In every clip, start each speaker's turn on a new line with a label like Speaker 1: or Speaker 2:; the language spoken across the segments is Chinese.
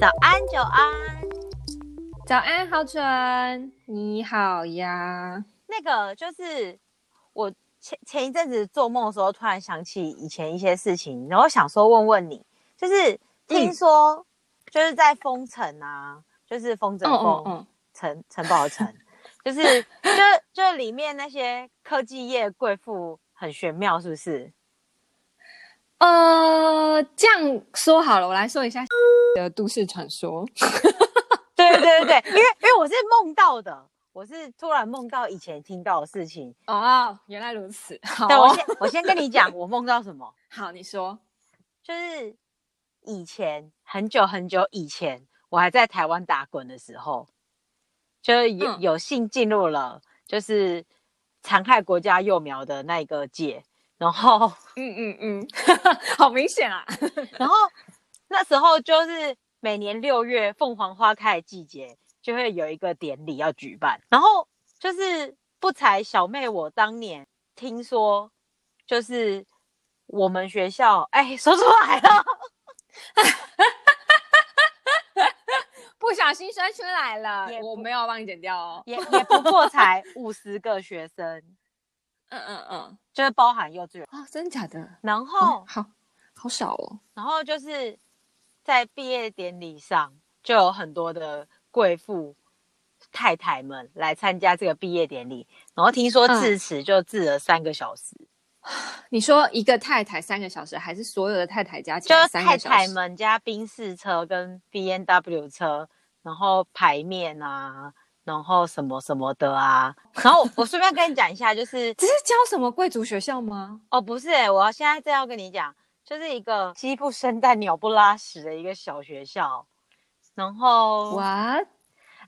Speaker 1: 早安，久安，
Speaker 2: 早安，浩辰，你好呀。
Speaker 1: 那个就是我前前一阵子做梦的时候，突然想起以前一些事情，然后想说问问你，就是听说就是在封城啊，嗯、就是风筝封城 城堡的城，就是就就里面那些科技业贵妇很玄妙，是不是？
Speaker 2: 呃，这样说好了，我来说一下的都市传说。
Speaker 1: 对对对对，因为因为我是梦到的，我是突然梦到以前听到的事情。
Speaker 2: 哦，原来如此。好，
Speaker 1: 对，我先我先跟你讲，我梦到什么？
Speaker 2: 好，你说，
Speaker 1: 就是以前很久很久以前，我还在台湾打滚的时候，就是有、嗯、有幸进入了就是残害国家幼苗的那个界。然后，
Speaker 2: 嗯嗯嗯，好明显啊。
Speaker 1: 然后那时候就是每年六月凤凰花开的季节，就会有一个典礼要举办。然后就是不才小妹，我当年听说，就是我们学校，哎，说出来了，
Speaker 2: 不小心摔出来了，我没有帮你剪掉哦，
Speaker 1: 也也不过才 五十个学生。
Speaker 2: 嗯嗯嗯，
Speaker 1: 就是包含幼稚园
Speaker 2: 啊，真的假的？
Speaker 1: 然后、
Speaker 2: 哦、好好少哦。
Speaker 1: 然后就是在毕业典礼上，就有很多的贵妇太太们来参加这个毕业典礼。然后听说致辞就致了三个小时。
Speaker 2: 嗯、你说一个太太三个小时，还是所有的太太加起来三个小时？
Speaker 1: 就是太太们加宾士车跟 B N W 车，然后排面啊。然后什么什么的啊，然后我顺便跟你讲一下，就是
Speaker 2: 这是教什么贵族学校吗？
Speaker 1: 哦，不是、欸，我现在正要跟你讲，就是一个鸡不生蛋、鸟不拉屎的一个小学校。然后
Speaker 2: What？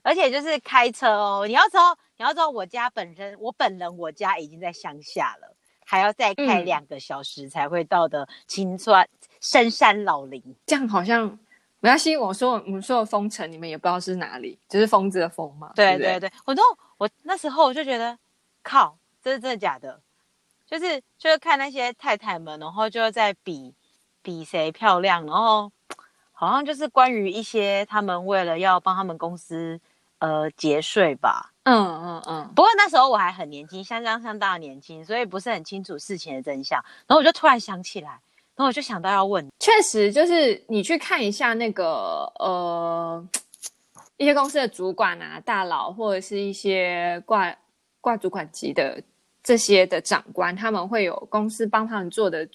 Speaker 1: 而且就是开车哦，你要知道，你要知道，我家本身，我本人我家已经在乡下了，还要再开两个小时才会到的青川深山老林，
Speaker 2: 这样好像。没关系，我说我们说的封城，你们也不知道是哪里，就是疯子的疯嘛。
Speaker 1: 对对对，我都我那时候我就觉得，靠，这是真的假的？就是就是看那些太太们，然后就在比比谁漂亮，然后好像就是关于一些他们为了要帮他们公司呃节税吧。
Speaker 2: 嗯嗯嗯。
Speaker 1: 不过那时候我还很年轻，相当相当的年轻，所以不是很清楚事情的真相。然后我就突然想起来。然后我就想到要问，
Speaker 2: 确实就是你去看一下那个呃一些公司的主管啊、大佬或者是一些挂挂主管级的这些的长官，他们会有公司帮他们做的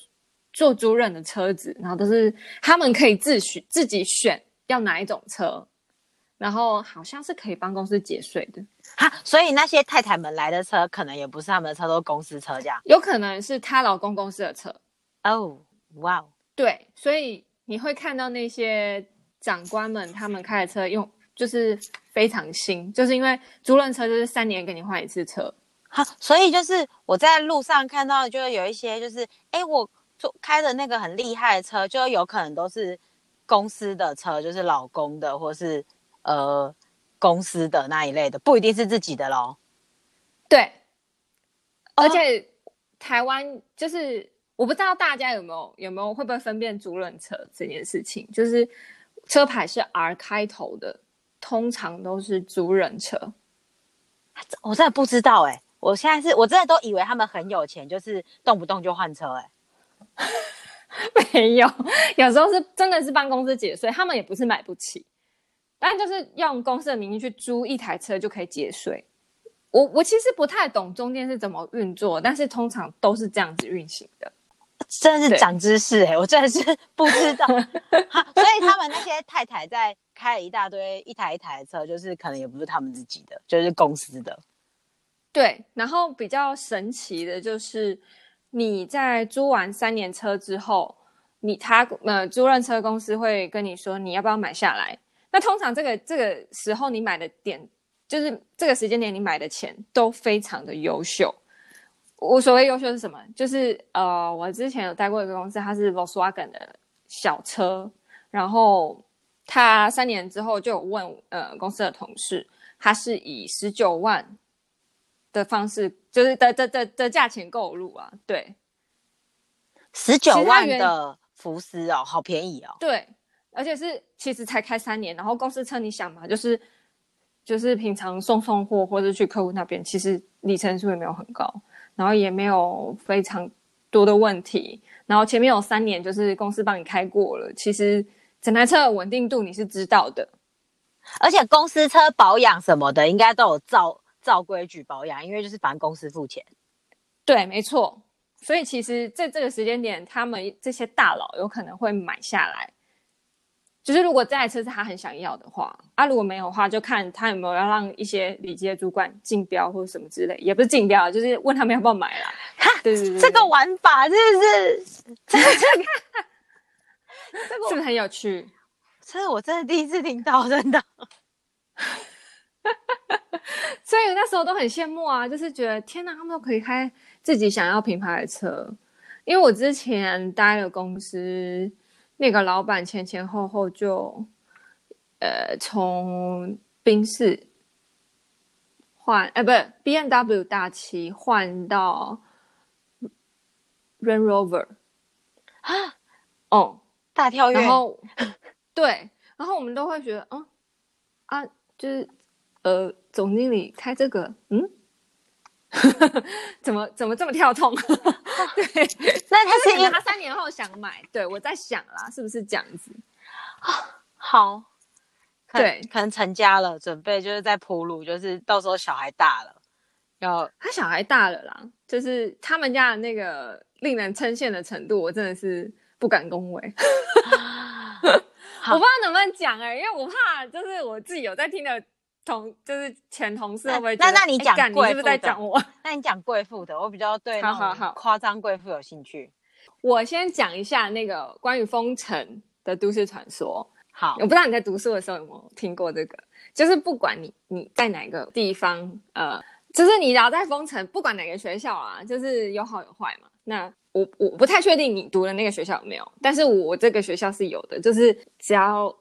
Speaker 2: 做租赁的车子，然后都是他们可以自选自己选要哪一种车，然后好像是可以帮公司节税的
Speaker 1: 哈。所以那些太太们来的车可能也不是他们的车，都是公司车这样，
Speaker 2: 有可能是她老公公司的车
Speaker 1: 哦。哇哦，
Speaker 2: 对，所以你会看到那些长官们，他们开的车用就是非常新，就是因为租赁车就是三年给你换一次车，
Speaker 1: 好，所以就是我在路上看到，就是有一些就是，哎，我坐开的那个很厉害的车，就有可能都是公司的车，就是老公的或是呃公司的那一类的，不一定是自己的咯。
Speaker 2: 对，而且、哦、台湾就是。我不知道大家有没有有没有会不会分辨租赁车这件事情，就是车牌是 R 开头的，通常都是租赁车。
Speaker 1: 我真的不知道哎、欸，我现在是我真的都以为他们很有钱，就是动不动就换车哎、欸。
Speaker 2: 没有，有时候是真的是帮公司节税，他们也不是买不起，但就是用公司的名义去租一台车就可以节税。我我其实不太懂中间是怎么运作，但是通常都是这样子运行的。
Speaker 1: 真的是长知识哎、欸，我真的是 不知道。所以他们那些太太在开了一大堆一台一台的车，就是可能也不是他们自己的，就是公司的。
Speaker 2: 对，然后比较神奇的就是你在租完三年车之后，你他呃租赁车公司会跟你说你要不要买下来。那通常这个这个时候你买的点，就是这个时间点你买的钱都非常的优秀。我所谓优秀是什么？就是呃，我之前有待过一个公司，它是 Volkswagen 的小车，然后他三年之后就问呃公司的同事，他是以十九万的方式，就是的的的的价钱购入啊，对，
Speaker 1: 十九万的福斯哦，好便宜哦，
Speaker 2: 对，而且是其实才开三年，然后公司车你想嘛，就是就是平常送送货或者去客户那边，其实里程数也没有很高，然后也没有非常多的问题，然后前面有三年就是公司帮你开过了，其实整台车的稳定度你是知道的，
Speaker 1: 而且公司车保养什么的应该都有照照规矩保养，因为就是反正公司付钱。
Speaker 2: 对，没错。所以其实在这个时间点，他们这些大佬有可能会买下来。就是如果这台车是他很想要的话，啊，如果没有的话，就看他有没有要让一些里级的主管竞标或者什么之类，也不是竞标，就是问他们要不要买啦。
Speaker 1: 哈，对对对，这个玩法是不是？这个
Speaker 2: 是不是很有趣？
Speaker 1: 这是我真的第一次听到，真的。
Speaker 2: 所以那时候都很羡慕啊，就是觉得天哪，他们都可以开自己想要品牌的车。因为我之前待的公司。那个老板前前后后就，呃，从宾士换，呃，不是 BMW 大七换到 Range Rover
Speaker 1: 啊，
Speaker 2: 哦，
Speaker 1: 大跳跃。
Speaker 2: 然后，对，然后我们都会觉得，嗯，啊，就是，呃，总经理开这个，嗯。怎么怎么这么跳痛？对，
Speaker 1: 那他是因为
Speaker 2: 他三年后想买，对，我在想啦，是不是这样子？
Speaker 1: 好，
Speaker 2: 对，
Speaker 1: 可能成家了，准备就是在铺路，就是到时候小孩大了，要
Speaker 2: 他小孩大了啦，就是他们家的那个令人称羡的程度，我真的是不敢恭维。我不知道能不能讲哎、欸，因为我怕就是我自己有在听的。同就是前同事会不会？
Speaker 1: 那那你讲贵妇，
Speaker 2: 你是不是在讲我？
Speaker 1: 那你讲贵妇的，我比较对那种夸张贵妇有兴趣。
Speaker 2: 我先讲一下那个关于封城的都市传说。
Speaker 1: 好，
Speaker 2: 我不知道你在读书的时候有没有听过这个，就是不管你你在哪个地方，呃，就是你只要在封城，不管哪个学校啊，就是有好有坏嘛。那我我不太确定你读的那个学校有没有，但是我这个学校是有的，就是只要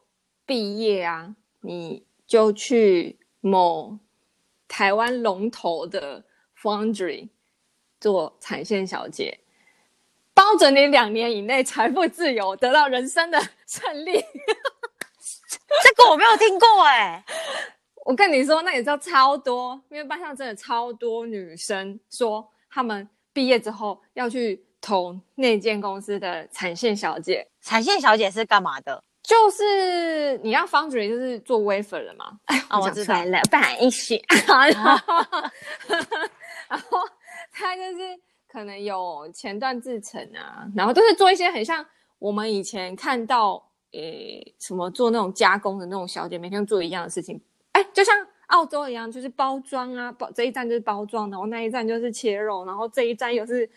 Speaker 2: 毕业啊，你。就去某台湾龙头的 foundry 做产线小姐，包准你两年以内财富自由，得到人生的胜利。
Speaker 1: 这个我没有听过哎，
Speaker 2: 我跟你说，那你知道超多，因为班上真的超多女生说，她们毕业之后要去投那间公司的产线小姐。
Speaker 1: 产线小姐是干嘛的？
Speaker 2: 就是你让 foundry 就是做 wafer 的嘛？哎，
Speaker 1: 我知道了，
Speaker 2: 不好意思。然后他就是可能有前段制程啊，然后都是做一些很像我们以前看到诶、欸、什么做那种加工的那种小姐，每天做一样的事情。哎，就像澳洲一样，就是包装啊，包这一站就是包装，然后那一站就是切肉，然后这一站又是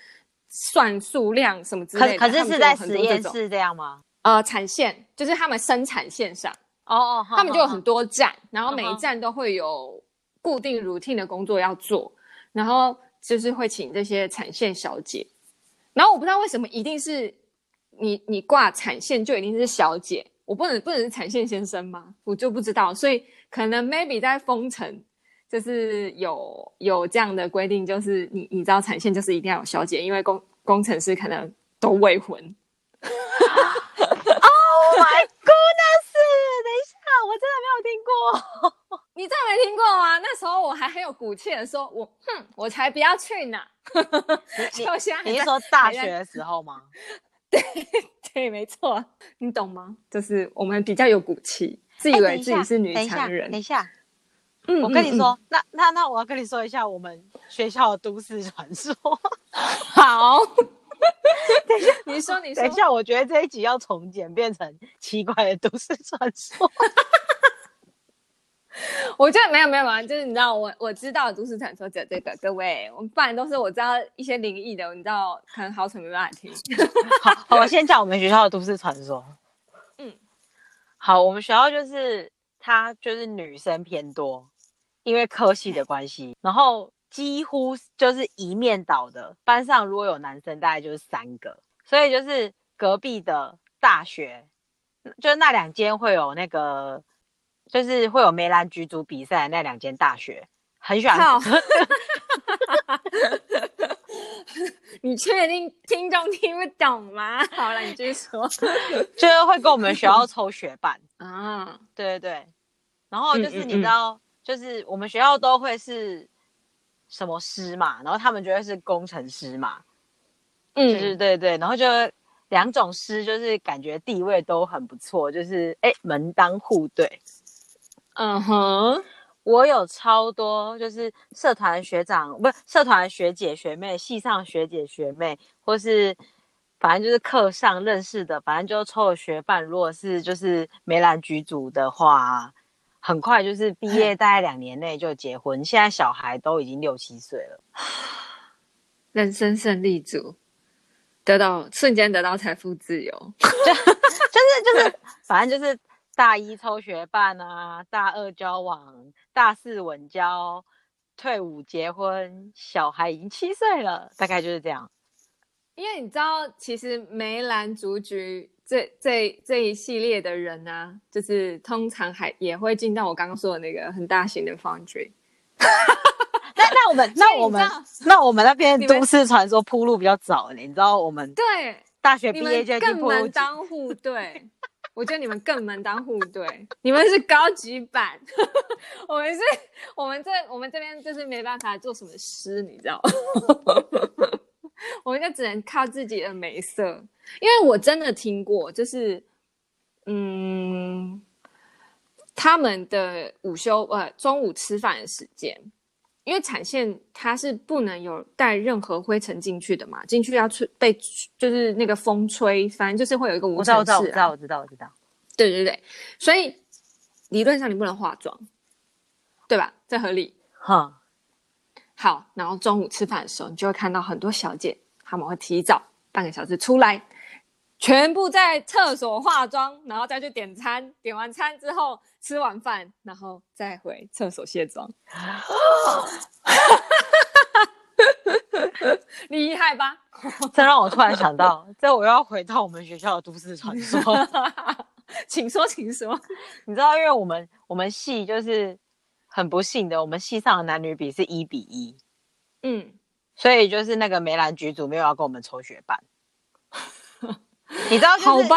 Speaker 2: 算数量什么之类的。
Speaker 1: 可可是是在实验室这样吗？
Speaker 2: 呃，产线就是他们生产线上
Speaker 1: 哦哦，
Speaker 2: 他们就有很多站，然后每一站都会有固定 routine 的工作要做，然后就是会请这些产线小姐，然后我不知道为什么一定是你你挂产线就一定是小姐，我不能不能是产线先生吗？我就不知道，所以可能 maybe 在封城就是有有这样的规定，就是你你知道产线就是一定要有小姐，因为工工程师可能都未婚。
Speaker 1: Oh my goodness！等一下，我真的没有听过。
Speaker 2: 你真的没听过吗？那时候我还很有骨气的说：“我哼，我才不要去呢。”
Speaker 1: 你你是说大学的时候吗？
Speaker 2: 对对，没错。你懂吗？就是我们比较有骨气，自以为自己是女强人。
Speaker 1: 等一下，嗯，我跟你说，那那那我要跟你说一下我们学校的都市传说。
Speaker 2: 好。等一下，你说，你说，
Speaker 1: 等一下，我觉得这一集要重剪，变成奇怪的都市传说。
Speaker 2: 我觉得没有没有嘛，就是你知道，我我知道都市传说者这个，各位，我们不然都是我知道一些灵异的，你知道，可能好久没办法听。
Speaker 1: 好，好，我先讲我们学校的都市传说。嗯，好，我们学校就是它就是女生偏多，因为科系的关系，然后。几乎就是一面倒的，班上如果有男生，大概就是三个，所以就是隔壁的大学，就是那两间会有那个，就是会有梅兰菊竹比赛那两间大学，很喜欢。
Speaker 2: 你确定听众听不懂吗？好了，你继续说。
Speaker 1: 就是会跟我们学校抽学伴
Speaker 2: 啊，
Speaker 1: 对对对。然后就是你知道，嗯嗯嗯就是我们学校都会是什么师嘛，然后他们就会是工程师嘛。嗯，对对对。然后就两种师，就是感觉地位都很不错，就是哎门当户对。
Speaker 2: 嗯哼。
Speaker 1: 我有超多，就是社团学长，不是社团学姐学妹，系上学姐学妹，或是反正就是课上认识的，反正就抽了学伴。如果是就是梅兰菊组的话，很快就是毕业，大概两年内就结婚。现在小孩都已经六七岁了，
Speaker 2: 人生胜利组，得到瞬间得到财富自由，
Speaker 1: 就就是就是，反正就是。大一抽学伴啊，大二交往，大四稳交，退伍结婚，小孩已经七岁了，大概就是这样。
Speaker 2: 因为你知道，其实梅兰竹菊这这这一系列的人呢、啊，就是通常还也会进到我刚刚说的那个很大型的 foundry。
Speaker 1: 那那我们那我们那我们那边都市传说铺路比较早，你知道我们
Speaker 2: 对
Speaker 1: 大学毕业就
Speaker 2: 更门当户对。我觉得你们更门当户对，你们是高级版，我们是，我们这我们这边就是没办法做什么诗，你知道吗？我们就只能靠自己的美色，因为我真的听过，就是，嗯，他们的午休呃中午吃饭的时间，因为产线它是不能有带任何灰尘进去的嘛，进去要吹被就是那个风吹，反正就是会有一个无尘室、啊。
Speaker 1: 我知道，我知道，我知道。
Speaker 2: 对对对，所以理论上你不能化妆，对吧？这合理。
Speaker 1: 哈，
Speaker 2: 好，然后中午吃饭的时候，你就会看到很多小姐，她们会提早半个小时出来，全部在厕所化妆，然后再去点餐，点完餐之后吃完饭，然后再回厕所卸妆。厉害吧？
Speaker 1: 这让我突然想到，这我又要回到我们学校的都市传说。
Speaker 2: 请说，请说。
Speaker 1: 你知道，因为我们我们系就是很不幸的，我们系上的男女比是一比一，
Speaker 2: 嗯，
Speaker 1: 所以就是那个梅兰菊组没有要跟我们抽学伴。你知道、就是，
Speaker 2: 好吧，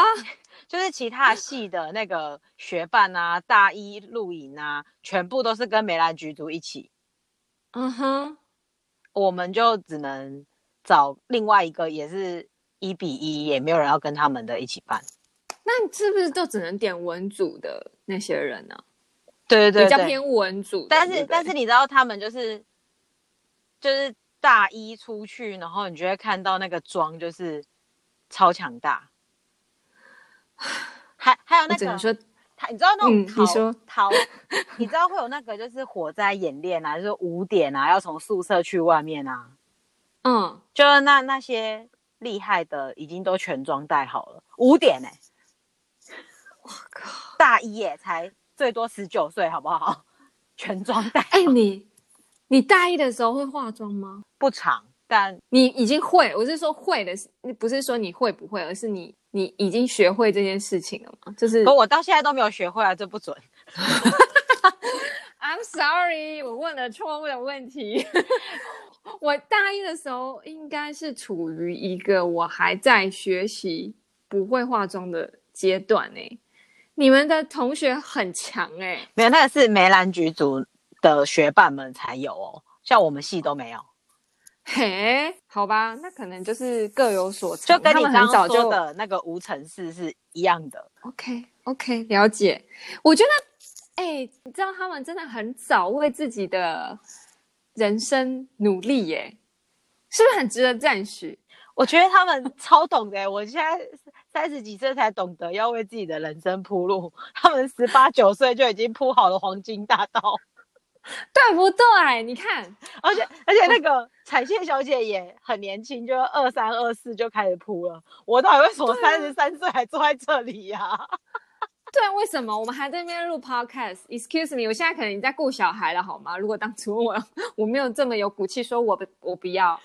Speaker 1: 就是其他系的那个学伴啊，大一露营啊，全部都是跟梅兰菊组一起。
Speaker 2: 嗯哼，
Speaker 1: 我们就只能找另外一个，也是一比一，也没有人要跟他们的一起办。
Speaker 2: 那你是不是就只能点文组的那些人呢？
Speaker 1: 对对对，
Speaker 2: 比较偏文组。
Speaker 1: 但是但是你知道他们就是就是大一出去，然后你就会看到那个妆就是超强大。还还有那个，
Speaker 2: 说
Speaker 1: 他你知道那种逃、
Speaker 2: 嗯、你说
Speaker 1: 逃，你知道会有那个就是火灾演练啊，就是五点啊要从宿舍去外面啊。
Speaker 2: 嗯，
Speaker 1: 就是那那些厉害的已经都全装带好了，五点哎、欸。我靠，大一耶，才最多十九岁，好不好？全装带。
Speaker 2: 哎、欸，你你大一的时候会化妆吗？
Speaker 1: 不常，但
Speaker 2: 你已经会。我是说会的，不是说你会不会，而是你你已经学会这件事情了吗？就是，
Speaker 1: 我到现在都没有学会啊，这不准。
Speaker 2: I'm sorry，我问了错误的问题。我大一的时候应该是处于一个我还在学习不会化妆的阶段呢、欸。你们的同学很强哎、欸，
Speaker 1: 没有，那个是梅兰菊组的学伴们才有哦，像我们系都没有。
Speaker 2: 嘿，好吧，那可能就是各有所长，
Speaker 1: 就跟你刚刚说的那个无尘室是一样的。
Speaker 2: OK OK，了解。我觉得，哎、欸，你知道他们真的很早为自己的人生努力耶、欸，是不是很值得赞许？
Speaker 1: 我觉得他们超懂的、欸，我现在。三十几岁才懂得要为自己的人生铺路，他们十八九岁就已经铺好了黄金大道，
Speaker 2: 对不对？你看，
Speaker 1: 而且而且那个彩线小姐也很年轻，就二三二四就开始铺了。我到底为什么三十三岁还坐在这里呀、啊？
Speaker 2: 对啊，为什么我们还在那边录 podcast？Excuse me，我现在可能已经在顾小孩了，好吗？如果当初我我没有这么有骨气，说我我不要。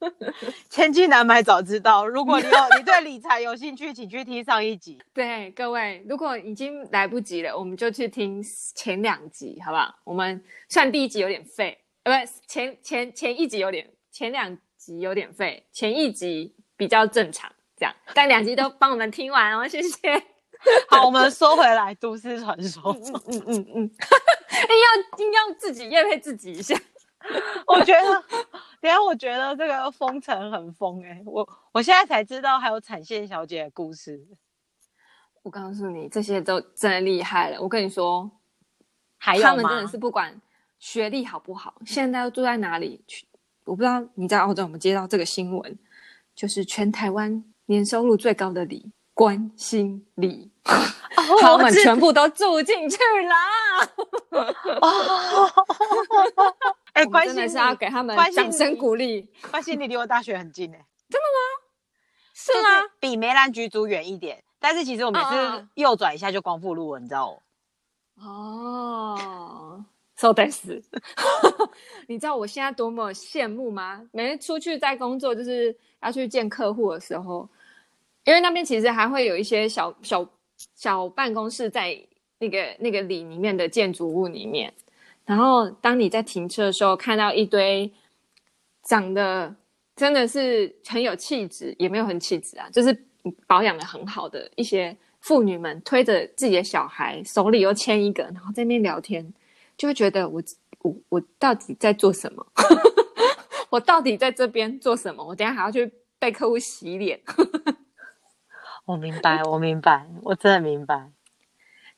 Speaker 1: 千金难买早知道。如果你有你对理财有兴趣，请去听上一集。
Speaker 2: 对各位，如果已经来不及了，我们就去听前两集，好不好？我们算第一集有点废，呃，不，前前前一集有点，前两集有点废，前一集比较正常，这样，但两集都帮我们听完哦，谢谢。
Speaker 1: 好，我们说回来，都市传说，
Speaker 2: 嗯嗯嗯嗯，硬要硬要自己验配自己一下。
Speaker 1: 我觉得，等下我觉得这个封城很疯哎、欸，我我现在才知道还有产线小姐的故事。
Speaker 2: 我告诉你，这些都真的厉害了。我跟你说，
Speaker 1: 还有
Speaker 2: 他们真的是不管学历好不好，现在都住在哪里去？我不知道你在澳洲有没有接到这个新闻，就是全台湾年收入最高的李关心里。哦、他们全部都住进去了。哦，
Speaker 1: 哎，关心
Speaker 2: 真的是要给他们掌声鼓励。
Speaker 1: 关心你离我大学很近哎，
Speaker 2: 真的吗？是吗？
Speaker 1: 是比梅兰菊竹远一点，但是其实我每次右转一下就光复路了，你知道
Speaker 2: 吗？哦，so this，你知道我现在多么羡慕吗？每次出去在工作，就是要去见客户的时候。因为那边其实还会有一些小小小办公室在那个那个里里面的建筑物里面，然后当你在停车的时候，看到一堆长得真的是很有气质，也没有很气质啊，就是保养的很好的一些妇女们，推着自己的小孩，手里又牵一个，然后在那边聊天，就会觉得我我我到底在做什么？我到底在这边做什么？我等下还要去被客户洗脸。
Speaker 1: 我明白，我明白，我真的明白。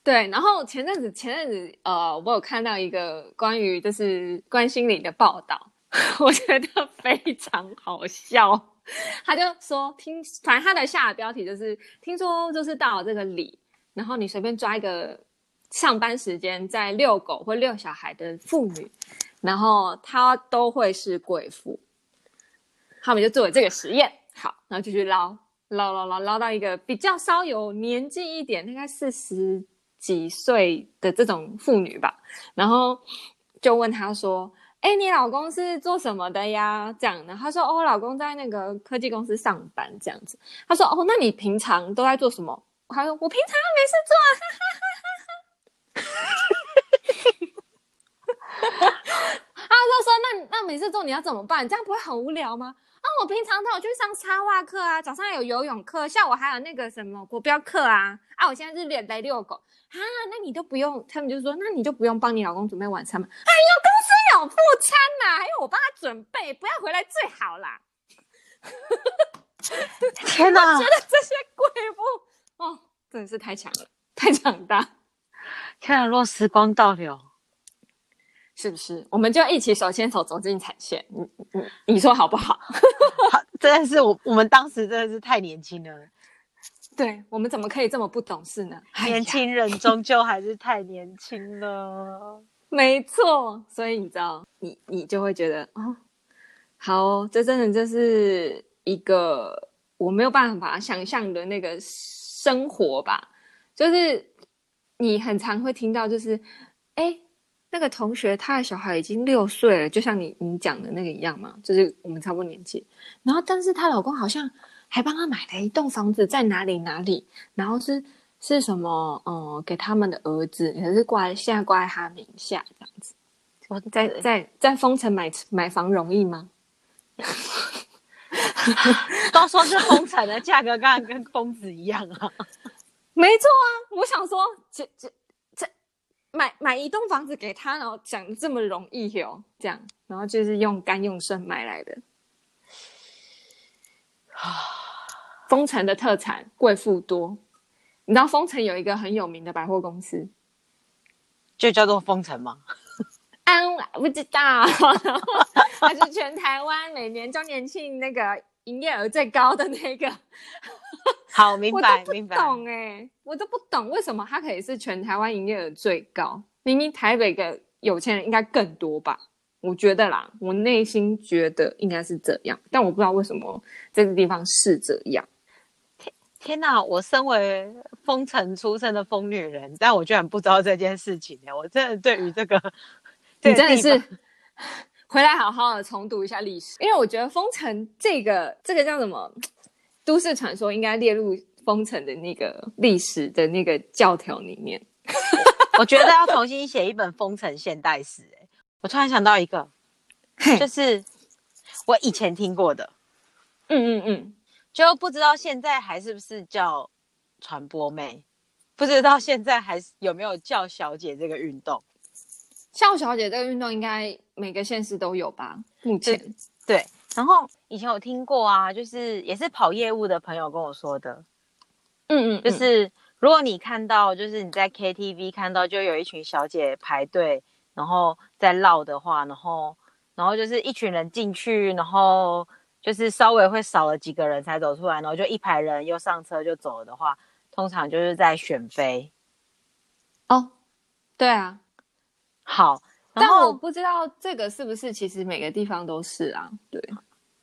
Speaker 2: 对，然后前阵子，前阵子，呃，我有看到一个关于就是关心你的报道，我觉得非常好笑。他就说，听，反正他的下的标题就是，听说就是到了这个里，然后你随便抓一个上班时间在遛狗或遛小孩的妇女，然后她都会是贵妇。他们就做了这个实验，好，然后就去捞。捞捞捞捞到一个比较稍有年纪一点，大概四十几岁的这种妇女吧，然后就问她说：“哎，你老公是做什么的呀？”这样，然后她说：“哦，老公在那个科技公司上班，这样子。”她说：“哦，那你平常都在做什么？”她说：“我平常没事做。”哈哈哈哈哈！：“那那没事做你要怎么办？这样不会很无聊吗？”啊，我平常都有去上插画课啊，早上有游泳课，下午还有那个什么国标课啊。啊，我现在是来遛狗啊，那你都不用，他们就说，那你就不用帮你老公准备晚餐嘛？哎呦，公司有副餐呐，还有我帮他准备，不要回来最好啦。
Speaker 1: 天哪，
Speaker 2: 我觉得这些贵妇哦，真的是太强了，太强大。
Speaker 1: 看来若时光倒流。
Speaker 2: 是不是？我们就一起手牵手走进产线，你你你说好不好？
Speaker 1: 好，真的是我我们当时真的是太年轻了。
Speaker 2: 对，我们怎么可以这么不懂事呢？
Speaker 1: 年轻人终究还是太年轻了。
Speaker 2: 没错，所以你知道，你你就会觉得哦，好哦，这真的就是一个我没有办法想象的那个生活吧。就是你很常会听到，就是哎。那个同学，他的小孩已经六岁了，就像你你讲的那个一样嘛，就是我们差不多年纪。然后，但是她老公好像还帮她买了一栋房子，在哪里哪里，然后是是什么，嗯，给他们的儿子，也是挂现在挂在他名下这样子。我在在在丰城买买房容易吗？
Speaker 1: 都说是丰城的价格，刚刚跟疯子一样啊。
Speaker 2: 没错啊，我想说这这。买买一栋房子给他，然后讲这么容易哟，这样，然后就是用肝用肾买来的。丰城的特产贵妇多，你知道丰城有一个很有名的百货公司，
Speaker 1: 就叫做丰城吗？
Speaker 2: 嗯，不知道，它是全台湾每年周年庆那个营业额最高的那个。
Speaker 1: 好，明白，
Speaker 2: 明白。我都不懂哎，我都不懂为什么它可以是全台湾营业额最高？明明台北的有钱人应该更多吧？我觉得啦，我内心觉得应该是这样，但我不知道为什么这个地方是这样。
Speaker 1: 天天哪！我身为封城出身的疯女人，但我居然不知道这件事情呢。我真的对于这个，
Speaker 2: 你真的是回来好好的重读一下历史，因为我觉得封城这个这个叫什么？都市传说应该列入封城的那个历史的那个教条里面。
Speaker 1: 我觉得要重新写一本封城现代史。哎，我突然想到一个，就是我以前听过的。
Speaker 2: 嗯嗯嗯，
Speaker 1: 就不知道现在还是不是叫传播妹，不知道现在还是有没有叫小姐这个运动。
Speaker 2: 叫小姐这个运动应该每个县市都有吧？目前
Speaker 1: 对。然后以前有听过啊，就是也是跑业务的朋友跟我说的。
Speaker 2: 嗯，嗯嗯，
Speaker 1: 就是如果你看到，就是你在 KTV 看到，就有一群小姐排队，然后在绕的话，然后然后就是一群人进去，然后就是稍微会少了几个人才走出来，然后就一排人又上车就走了的话，通常就是在选妃。
Speaker 2: 哦，对啊。
Speaker 1: 好，
Speaker 2: 但我不知道这个是不是其实每个地方都是啊？对，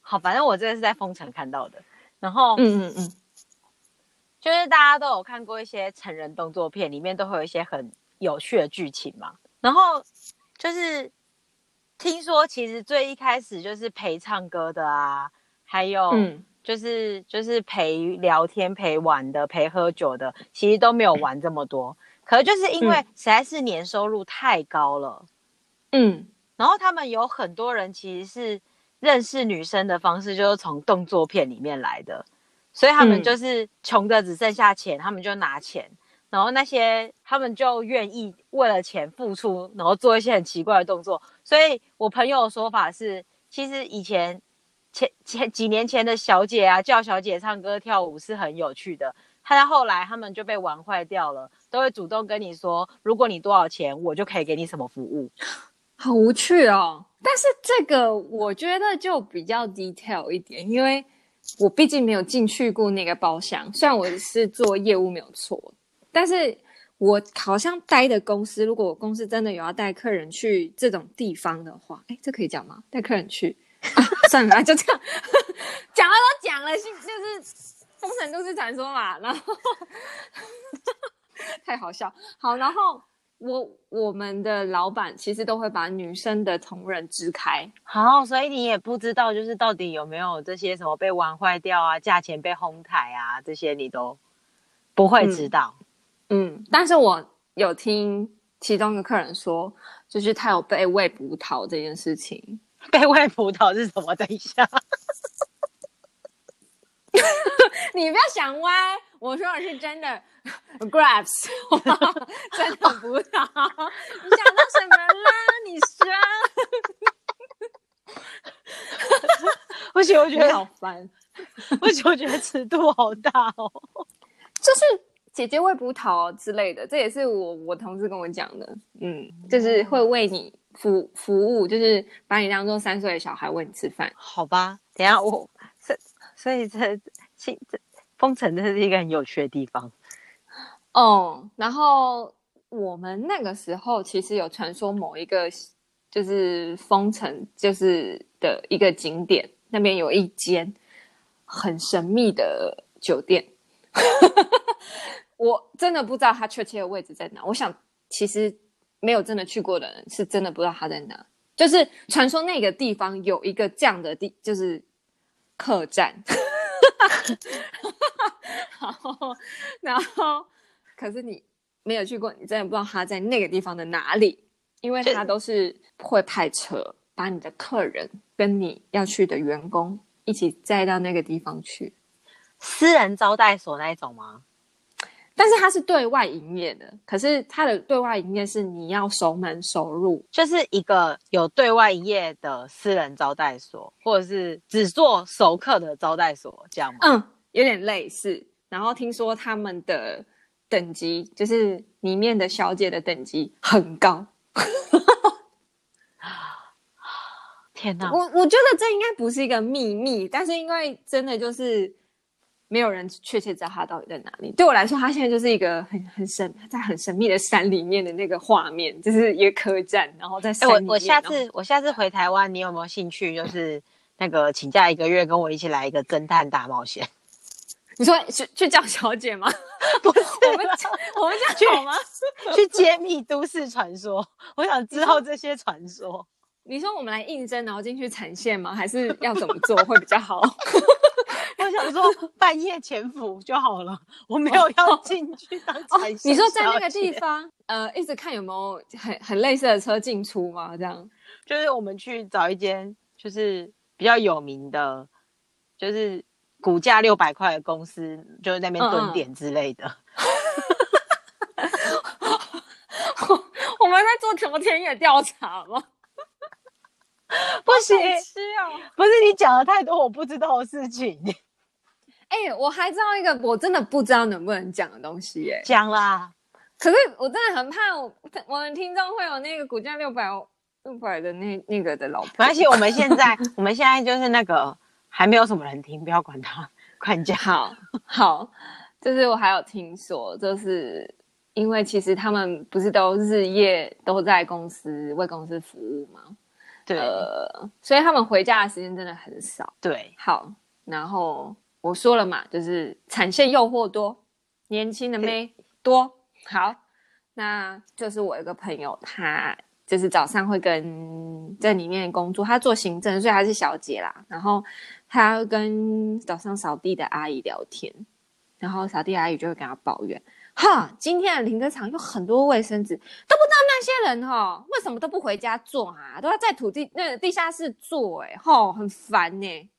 Speaker 1: 好，反正我这个是在丰城看到的。然后，
Speaker 2: 嗯嗯嗯，
Speaker 1: 就是大家都有看过一些成人动作片，里面都会有一些很有趣的剧情嘛。然后就是听说，其实最一开始就是陪唱歌的啊，还有就是、嗯、就是陪聊天、陪玩的、陪喝酒的，其实都没有玩这么多。可是就是因为实在是年收入太高了，
Speaker 2: 嗯，
Speaker 1: 然后他们有很多人其实是认识女生的方式就是从动作片里面来的，所以他们就是穷的只剩下钱，他们就拿钱，然后那些他们就愿意为了钱付出，然后做一些很奇怪的动作。所以我朋友的说法是，其实以前前前几年前的小姐啊，叫小姐唱歌跳舞是很有趣的。他到后来，他们就被玩坏掉了，都会主动跟你说，如果你多少钱，我就可以给你什么服务，
Speaker 2: 好无趣哦。但是这个我觉得就比较 detail 一点，因为我毕竟没有进去过那个包厢。虽然我是做业务没有错，但是我好像待的公司，如果我公司真的有要带客人去这种地方的话，哎，这可以讲吗？带客人去，算了，就这样，讲了都讲了，就是。封城都市传说嘛，然后 太好笑。好，然后我我们的老板其实都会把女生的同仁支开。
Speaker 1: 好，所以你也不知道，就是到底有没有这些什么被玩坏掉啊，价钱被哄抬啊，这些你都不会知道。
Speaker 2: 嗯，嗯，但是我有听其中一个客人说，就是他有被喂葡萄这件事情。
Speaker 1: 被喂葡萄是什么？等一下。
Speaker 2: 你不要想歪，我说的是真的，grapes，真的葡萄。你想到什么啦？你说？
Speaker 1: 不行，我觉得
Speaker 2: 好烦。
Speaker 1: 不行，我觉得尺度好大哦。
Speaker 2: 就是姐姐喂葡萄之类的，这也是我我同事跟我讲的。嗯，就是会为你服服务，就是把你当做三岁的小孩喂你吃饭。
Speaker 1: 好吧，等一下我。所以这这封城真是一个很有趣的地方
Speaker 2: 哦。然后我们那个时候其实有传说某一个就是封城就是的一个景点，那边有一间很神秘的酒店。我真的不知道它确切的位置在哪。我想其实没有真的去过的人是真的不知道它在哪。就是传说那个地方有一个这样的地，就是。客栈，然后，然后，可是你没有去过，你真的不知道他在那个地方的哪里，因为他都是会派车把你的客人跟你要去的员工一起载到那个地方去，
Speaker 1: 私人招待所那一种吗？
Speaker 2: 但是它是对外营业的，可是它的对外营业是你要熟门熟路，
Speaker 1: 就是一个有对外营业的私人招待所，或者是只做熟客的招待所，这样吗？
Speaker 2: 嗯，有点类似。然后听说他们的等级，就是里面的小姐的等级很高。
Speaker 1: 天哪！
Speaker 2: 我我觉得这应该不是一个秘密，但是因为真的就是。没有人确切知道他到底在哪里。对我来说，他现在就是一个很很神，在很神秘的山里面的那个画面，就是一个客栈，然后在山里面。
Speaker 1: 我我下次我下次回台湾，你有没有兴趣？就是那个请假一个月，跟我一起来一个侦探大冒险。
Speaker 2: 你说去去叫小姐吗？
Speaker 1: 不是，
Speaker 2: 我们我们家去吗？
Speaker 1: 去揭秘都市传说。我想知道这些传说。
Speaker 2: 你说我们来应征，然后进去产线吗？还是要怎么做会比较好？
Speaker 1: 我想说半夜潜伏就好了，我没有要进去当财、哦哦。
Speaker 2: 你说在那个地方，呃，一直看有没有很很类似的车进出吗？这样，
Speaker 1: 就是我们去找一间，就是比较有名的，就是股价六百块的公司，就是在那边蹲点之类的。
Speaker 2: 嗯嗯 我们在做什么田野调查吗？
Speaker 1: 不行，
Speaker 2: 哦、
Speaker 1: 不是你讲了太多我不知道的事情。
Speaker 2: 哎、欸，我还知道一个我真的不知道能不能讲的东西、欸，哎，
Speaker 1: 讲啦。
Speaker 2: 可是我真的很怕我，我们听众会有那个股价六百六百的那那个的老婆。
Speaker 1: 没关系，我们现在我们现在就是那个还没有什么人听，不要管他，管家。
Speaker 2: 好，好，就是我还有听说，就是因为其实他们不是都日夜都在公司为公司服务吗？
Speaker 1: 对，
Speaker 2: 呃，所以他们回家的时间真的很少。
Speaker 1: 对，
Speaker 2: 好，然后我说了嘛，就是产线诱惑多，年轻的妹多。好，那就是我一个朋友，他就是早上会跟在里面工作，他做行政，所以他是小姐啦。然后他跟早上扫地的阿姨聊天，然后扫地阿姨就会跟他抱怨：哈，今天的停车场有很多卫生纸，都不知道那些人哈、哦，为什么都不回家做啊？都要在土地那个地下室做、欸，哎，吼，很烦呢、欸。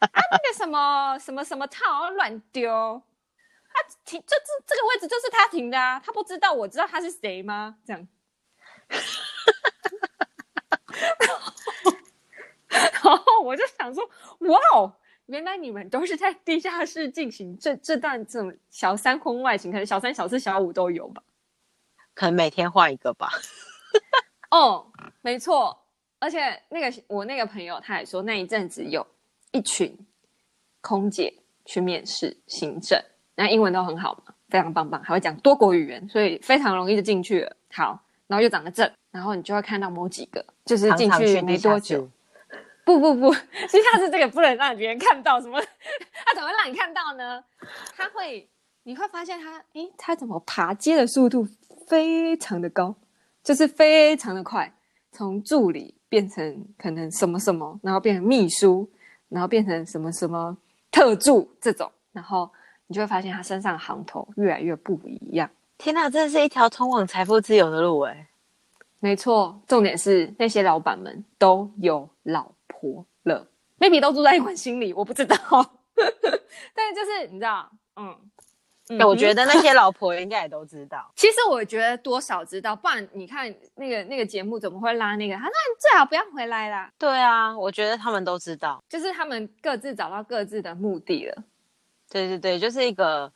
Speaker 2: 啊，那个什么什么什么套乱丢。他停，就这这个位置就是他停的啊！他不知道，我知道他是谁吗？这样，然后我就想说，哇哦，原来你们都是在地下室进行这这段这种小三婚外情，可能小三、小四、小五都有吧？
Speaker 1: 可能每天换一个吧。
Speaker 2: 哦，没错，而且那个我那个朋友他也说，那一阵子有一群空姐去面试行政。那英文都很好嘛，非常棒棒，还会讲多国语言，所以非常容易就进去了。好，然后又长得正，然后你就会看到某几个，就是进去没多久。常常不不不，其实他是这个不能让别人看到，什么？他怎么会让你看到呢？他会，你会发现他，诶，他怎么爬阶的速度非常的高，就是非常的快，从助理变成可能什么什么，然后变成秘书，然后变成什么什么特助这种，然后。你就会发现他身上行头越来越不一样。
Speaker 1: 天哪，这是一条通往财富自由的路哎！
Speaker 2: 没错，重点是那些老板们都有老婆了，maybe 都住在一款心里，我不知道。但是就是你知道，嗯，
Speaker 1: 嗯，我觉得那些老婆应该也都知道。
Speaker 2: 其实我觉得多少知道，不然你看那个那个节目怎么会拉那个？他说你最好不要回来啦。
Speaker 1: 对啊，我觉得他们都知道，
Speaker 2: 就是他们各自找到各自的目的了。
Speaker 1: 对对对，就是一个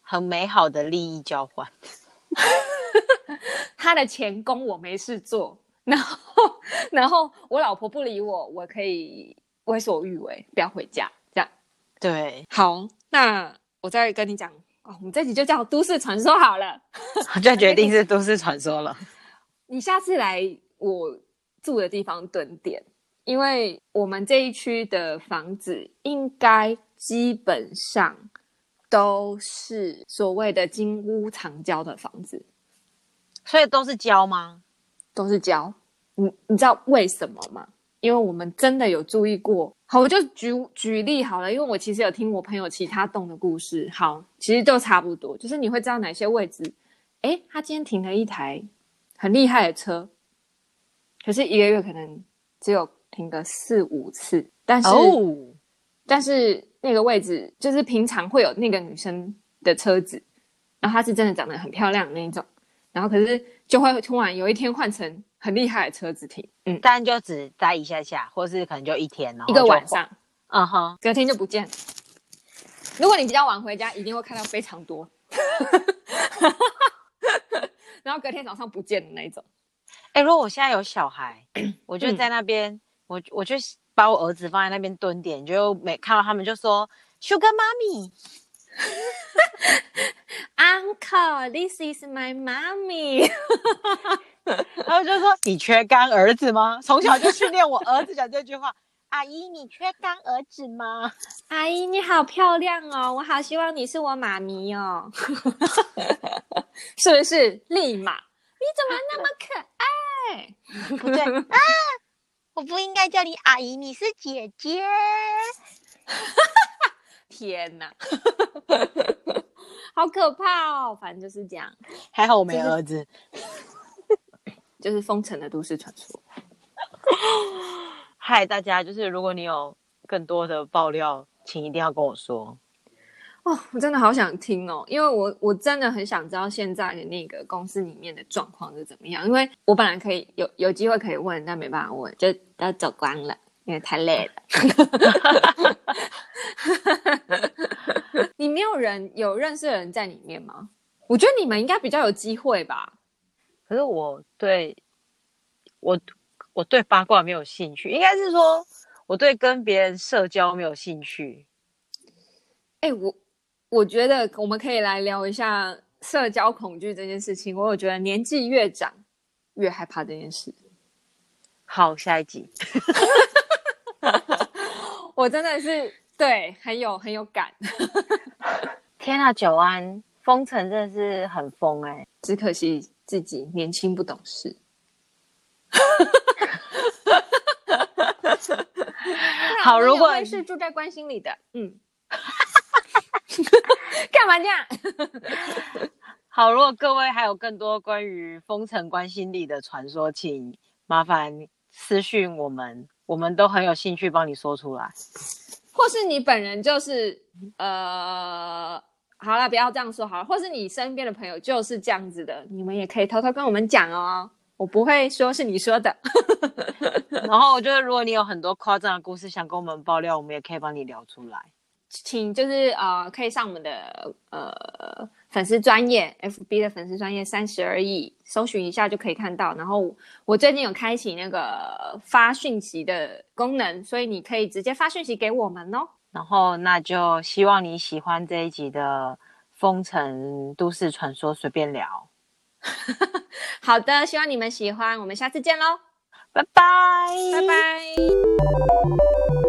Speaker 1: 很美好的利益交换。
Speaker 2: 他的钱供我没事做，然后然后我老婆不理我，我可以为所欲为，不要回家，这样。
Speaker 1: 对，
Speaker 2: 好，那我再跟你讲哦，我们这集就叫都市传说好了，
Speaker 1: 就决定是 都市传说了。
Speaker 2: 你下次来我住的地方蹲点，因为我们这一区的房子应该。基本上都是所谓的金屋藏娇的房子，
Speaker 1: 所以都是娇吗？
Speaker 2: 都是胶。你你知道为什么吗？因为我们真的有注意过。好，我就举举例好了，因为我其实有听我朋友其他栋的故事。好，其实都差不多，就是你会知道哪些位置。诶，他今天停了一台很厉害的车，可是一个月可能只有停个四五次，但是、哦、但是。那个位置就是平常会有那个女生的车子，然后她是真的长得很漂亮的那一种，然后可是就会突然有一天换成很厉害的车子停，
Speaker 1: 嗯，但就只待一下下，或是可能就一天，然后
Speaker 2: 一个晚上，
Speaker 1: 嗯哼，
Speaker 2: 隔天就不见。如果你比较晚回家，一定会看到非常多，然后隔天早上不见的那一种。
Speaker 1: 哎、欸，如果我现在有小孩，我就在那边，嗯、我我就。把我儿子放在那边蹲点，就每看到他们就说 Sugar Mommy，Uncle，This is my mommy。然后就说你缺干儿子吗？从小就训练我儿子讲这句话。阿姨，你缺干儿子吗？
Speaker 2: 阿姨，你好漂亮哦，我好希望你是我妈咪哦。是不是？立马，你怎么那么可爱？
Speaker 1: 不对啊。我不应该叫你阿姨，你是姐姐。
Speaker 2: 天哪，好可怕哦！反正就是这样。
Speaker 1: 还好我没儿子。
Speaker 2: 就是封城的都市传说。
Speaker 1: 嗨，大家，就是如果你有更多的爆料，请一定要跟我说。
Speaker 2: 哦，我真的好想听哦，因为我我真的很想知道现在的那个公司里面的状况是怎么样。因为我本来可以有有机会可以问，但没办法问，就都走光了，因为太累了。你没有人有认识的人在里面吗？我觉得你们应该比较有机会吧。
Speaker 1: 可是我对我我对八卦没有兴趣，应该是说我对跟别人社交没有兴趣。
Speaker 2: 哎、欸，我。我觉得我们可以来聊一下社交恐惧这件事情。我有觉得年纪越长越害怕这件事。
Speaker 1: 好，下一集。
Speaker 2: 我真的是对很有很有感。
Speaker 1: 天啊，九安封城真的是很疯哎、欸，
Speaker 2: 只可惜自己年轻不懂事。
Speaker 1: 好，如果
Speaker 2: 是住在关心里的，嗯。干嘛这样？
Speaker 1: 好，如果各位还有更多关于封城关心里的传说，请麻烦私讯我们，我们都很有兴趣帮你说出来。
Speaker 2: 或是你本人就是呃，好了，不要这样说好了。或是你身边的朋友就是这样子的，你们也可以偷偷跟我们讲哦，我不会说是你说的。
Speaker 1: 然后我觉得，如果你有很多夸张的故事想跟我们爆料，我们也可以帮你聊出来。
Speaker 2: 请就是呃，可以上我们的呃粉丝专业 FB 的粉丝专业三十而已，搜寻一下就可以看到。然后我最近有开启那个发讯息的功能，所以你可以直接发讯息给我们哦。
Speaker 1: 然后那就希望你喜欢这一集的封城都市传说，随便聊。
Speaker 2: 好的，希望你们喜欢，我们下次见喽，
Speaker 1: 拜拜，
Speaker 2: 拜拜。